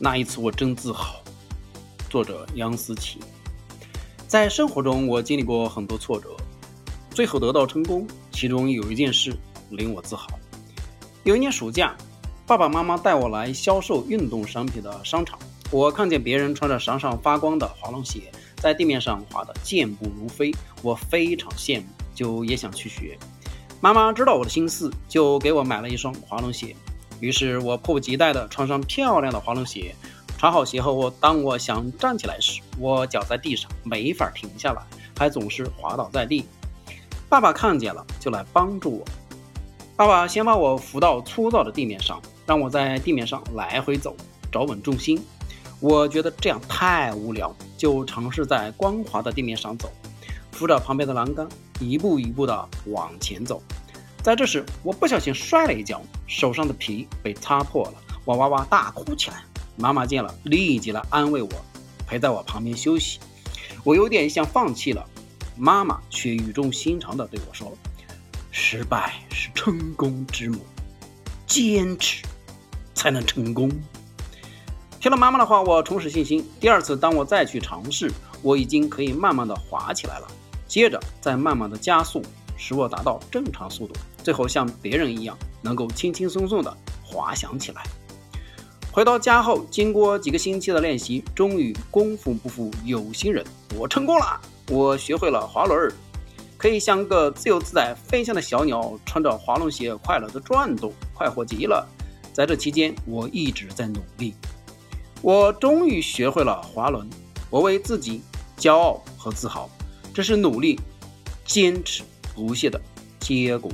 那一次我真自豪。作者杨思琪。在生活中，我经历过很多挫折，最后得到成功。其中有一件事令我自豪。有一年暑假，爸爸妈妈带我来销售运动商品的商场，我看见别人穿着闪闪发光的滑浪鞋，在地面上滑得健步如飞，我非常羡慕，就也想去学。妈妈知道我的心思，就给我买了一双滑浪鞋。于是我迫不及待地穿上漂亮的滑轮鞋，穿好鞋后，当我想站起来时，我脚在地上没法停下来，还总是滑倒在地。爸爸看见了，就来帮助我。爸爸先把我扶到粗糙的地面上，让我在地面上来回走，找稳重心。我觉得这样太无聊，就尝试在光滑的地面上走，扶着旁边的栏杆。一步一步地往前走，在这时，我不小心摔了一跤，手上的皮被擦破了，我哇哇大哭起来。妈妈见了，立即来安慰我，陪在我旁边休息。我有点想放弃了，妈妈却语重心长地对我说：“失败是成功之母，坚持才能成功。”听了妈妈的话，我重拾信心。第二次，当我再去尝试，我已经可以慢慢地滑起来了。接着再慢慢的加速，使我达到正常速度，最后像别人一样能够轻轻松松的滑翔起来。回到家后，经过几个星期的练习，终于功夫不负有心人，我成功了！我学会了滑轮，可以像个自由自在飞翔的小鸟，穿着滑轮鞋快乐的转动，快活极了。在这期间，我一直在努力，我终于学会了滑轮，我为自己骄傲和自豪。这是努力、坚持不懈的结果。